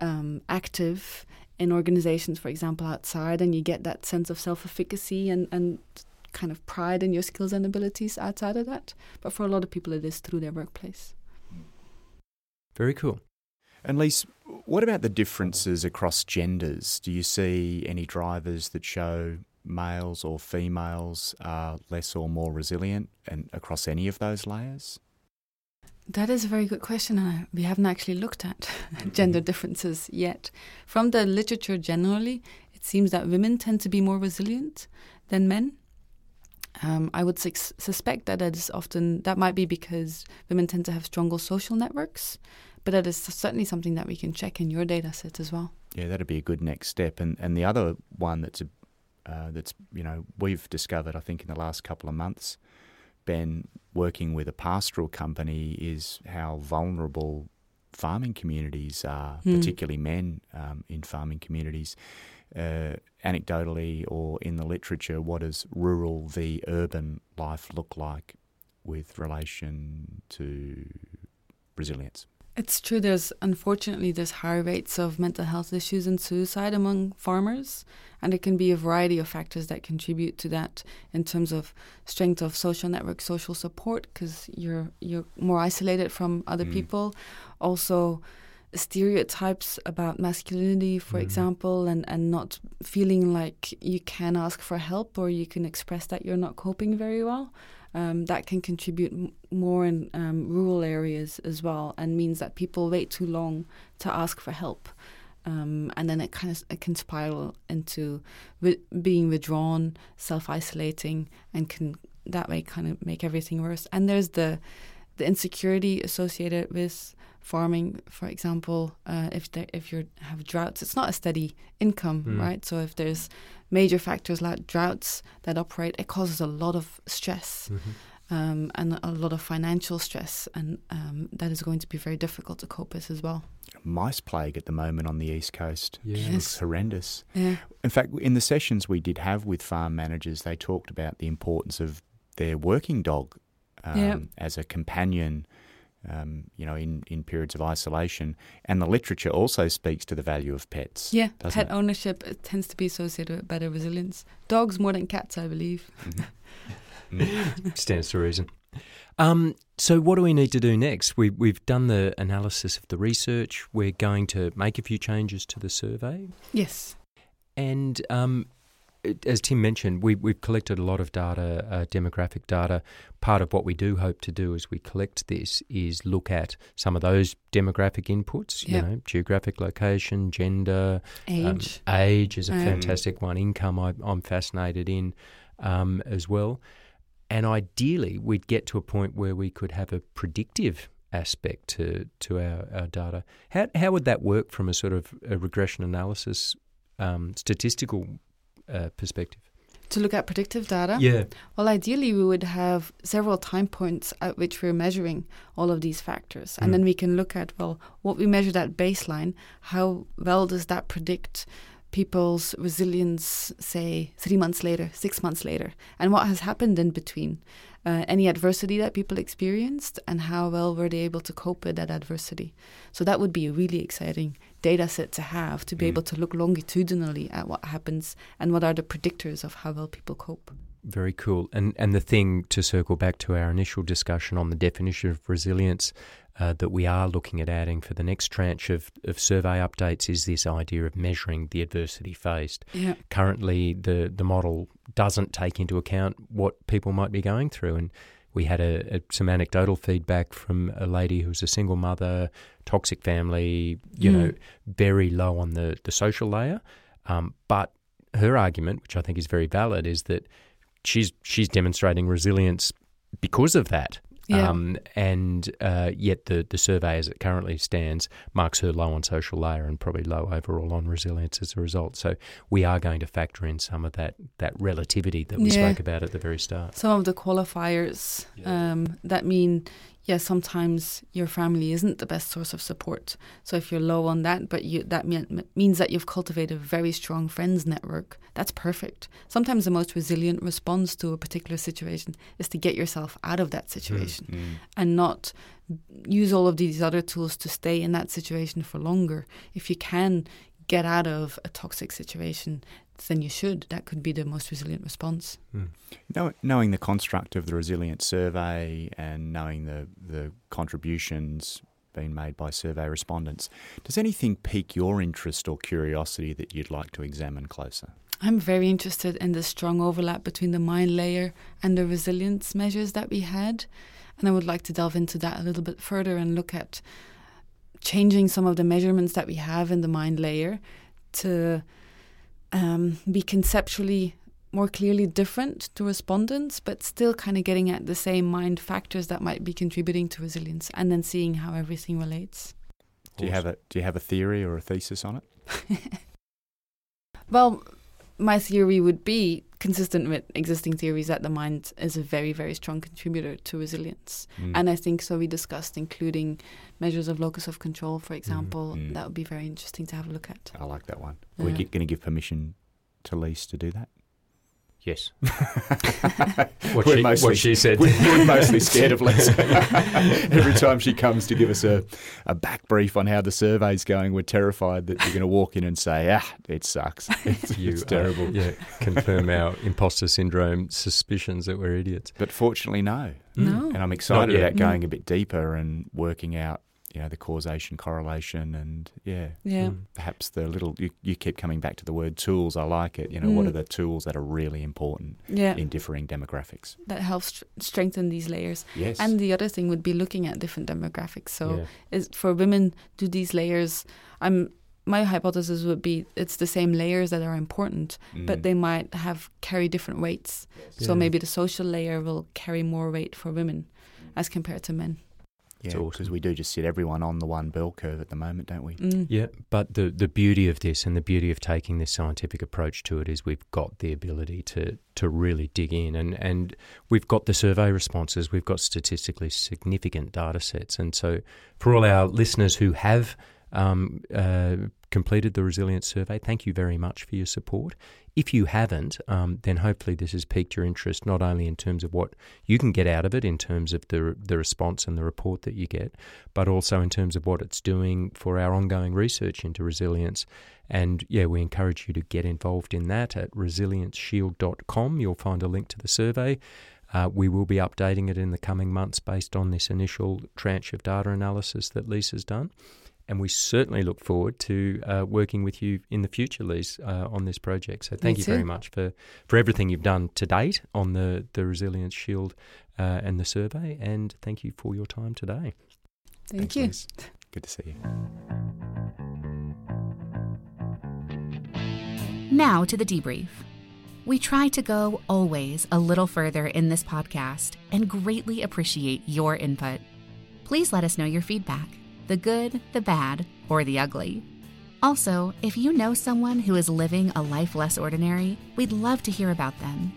um, active in organizations for example outside and you get that sense of self-efficacy and, and kind of pride in your skills and abilities outside of that but for a lot of people it is through their workplace Very cool. And Lies, what about the differences across genders? Do you see any drivers that show males or females are less or more resilient and across any of those layers? That is a very good question, and we haven't actually looked at gender differences yet. From the literature generally, it seems that women tend to be more resilient than men. Um, I would sus- suspect that that is often that might be because women tend to have stronger social networks, but that is certainly something that we can check in your data set as well. Yeah, that'd be a good next step. And and the other one that's a uh, that's you know we've discovered I think in the last couple of months, Ben working with a pastoral company is how vulnerable farming communities are, Hmm. particularly men um, in farming communities. Uh, anecdotally or in the literature, what does rural v urban life look like with relation to resilience? It's true. There's unfortunately there's higher rates of mental health issues and suicide among farmers, and it can be a variety of factors that contribute to that in terms of strength of social network, social support, because you're you're more isolated from other Mm. people. Also, stereotypes about masculinity, for Mm. example, and and not feeling like you can ask for help or you can express that you're not coping very well um, that can contribute m- more in um, rural areas as well, and means that people wait too long to ask for help, um, and then it kind of it can spiral into wi- being withdrawn, self-isolating, and can that way kind of make everything worse. And there's the the insecurity associated with farming, for example, uh, if there, if you have droughts, it's not a steady income, Mm. right? So if there's major factors like droughts that operate, it causes a lot of stress Mhm. um, and a lot of financial stress, and um, that is going to be very difficult to cope with as well. Mice plague at the moment on the east coast. Yeah. It Yes. looks horrendous. Yeah, In fact, in the sessions we did have with farm managers, they talked about the importance of their working dog um, Yeah. as a companion. Um, you know, in, in periods of isolation, and the literature also speaks to the value of pets. Yeah, pet it? ownership it tends to be associated with better resilience. Dogs more than cats, I believe. Stands to reason. Um, so, what do we need to do next? We, we've done the analysis of the research. We're going to make a few changes to the survey. Yes. And um, it- as Tim mentioned, we, we've collected a lot of data, uh, demographic data. Part of what we do hope to do as we collect this is look at some of those demographic inputs, Yeah. you know, geographic location, gender, um, Age. age is a Mm. fantastic one. Income, I, I'm fascinated in um, as well. And ideally, we'd get to a point where we could have a predictive aspect to to our, our data. How how would that work from a sort of a regression analysis, um, statistical uh, perspective? to look at predictive data. Yeah. Well, ideally, we would have several time points at which we're measuring all of these factors. And Mm. then we can look at, well, what we measured at baseline, how well does that predict people's resilience, say, three months later, six months later, and what has happened in between? Uh, any adversity that people experienced, and how well were they able to cope with that adversity? So that would be a really exciting data set to have to be Mm. able to look longitudinally at what happens and what are the predictors of how well people cope. Very cool. And and the thing to circle back to our initial discussion on the definition of resilience uh, that we are looking at adding for the next tranche of, of survey updates is this idea of measuring the adversity faced. Yeah. Currently, the the model doesn't take into account what people might be going through, and we had a, a, some anecdotal feedback from a lady who's a single mother, toxic family, you Mm. know, very low on the the social layer, um, but her argument, which I think is very valid, is that she's she's demonstrating resilience because of that. Yeah. Um, and uh, yet the, the survey as it currently stands marks her low on social layer and probably low overall on resilience as a result. So we are going to factor in some of that, that relativity that we Yeah. spoke about at the very start. some of the qualifiers Yeah. um, that mean, yeah, sometimes your family isn't the best source of support. So if you're low on that, but you, that mean, means that you've cultivated a very strong friends network, that's perfect. Sometimes the most resilient response to a particular situation is to get yourself out of that situation Mm. and not use all of these other tools to stay in that situation for longer. If you can get out of a toxic situation, then you should. That could be the most resilient response. Hmm. Know, knowing the construct of the resilience survey and knowing the, the contributions being made by survey respondents, does anything pique your interest or curiosity that you'd like to examine closer? I'm very interested in the strong overlap between the mind layer and the resilience measures that we had. And I would like to delve into that a little bit further and look at changing some of the measurements that we have in the mind layer to um, be conceptually more clearly different to respondents, but still kind of getting at the same mind factors that might be contributing to resilience and then seeing how everything relates. Do you have a Do you have a theory or a thesis on it? Well, my theory would be consistent with existing theories that the mind is a very, very strong contributor to resilience. Mm. And I think so we discussed including measures of locus of control, for example. Mm. That would be very interesting to have a look at. I like that one. Are We're going to give permission to Lies to do that? Yes. what, she- what she said. We're, we're mostly scared of Lisa. Every time she comes to give us a, a back brief on how the survey's going, we're terrified that you're going to walk in and say, ah, it sucks. It's, You, it's uh, terrible. yeah, confirm our imposter syndrome suspicions that we're idiots. But fortunately, no. No. And I'm excited yet. about going a bit deeper and working out, you know, the causation, correlation, and yeah, Yeah. Mm. perhaps the little, you, you keep coming back to the word tools. I like it. You know, what Mm. are the tools that are really important Yeah. in differing demographics? That helps str- strengthen these layers. Yes. And the other thing would be looking at different demographics. So Yeah. is for women do these layers I'm my hypothesis would be it's the same layers that are important, but Mm. they might have carry different weights. So Yeah. maybe the social layer will carry more weight for women as compared to men. Yeah, awesome. because we do just sit everyone on the one bell curve at the moment, don't we? Mm. Yeah, but the the beauty of this and the beauty of taking this scientific approach to it is we've got the ability to to really dig in and and we've got the survey responses, we've got statistically significant data sets, and so for all our listeners who have um, uh, completed the resilience survey, thank you very much for your support. If you haven't, um, then hopefully this has piqued your interest not only in terms of what you can get out of it, in terms of the the response and the report that you get, but also in terms of what it's doing for our ongoing research into resilience. And yeah, we encourage you to get involved in that at resilienceShield.com. You'll find a link to the survey. Uh, we will be updating it in the coming months based on this initial tranche of data analysis that Lisa's done. And we certainly look forward to uh, working with you in the future, Lies, uh, on this project. So thank Me you too. very much for, for everything you've done to date on the, the Resilience Shield uh, and the survey. And thank you for your time today. Thank Thanks, you. Liz. Good to see you. Now to the debrief. We try to go always a little further in this podcast and greatly appreciate your input. Please let us know your feedback the good, the bad, or the ugly. Also, if you know someone who is living a life less ordinary, we'd love to hear about them.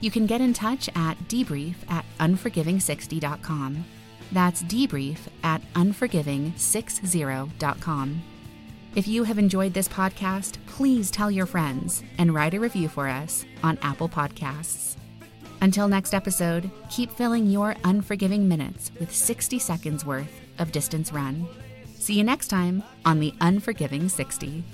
You can get in touch at debrief at unforgiving60.com. That's debrief at unforgiving60.com. If you have enjoyed this podcast, please tell your friends and write a review for us on Apple Podcasts. Until next episode, keep filling your unforgiving minutes with 60 seconds worth of distance run. See you next time on the Unforgiving 60.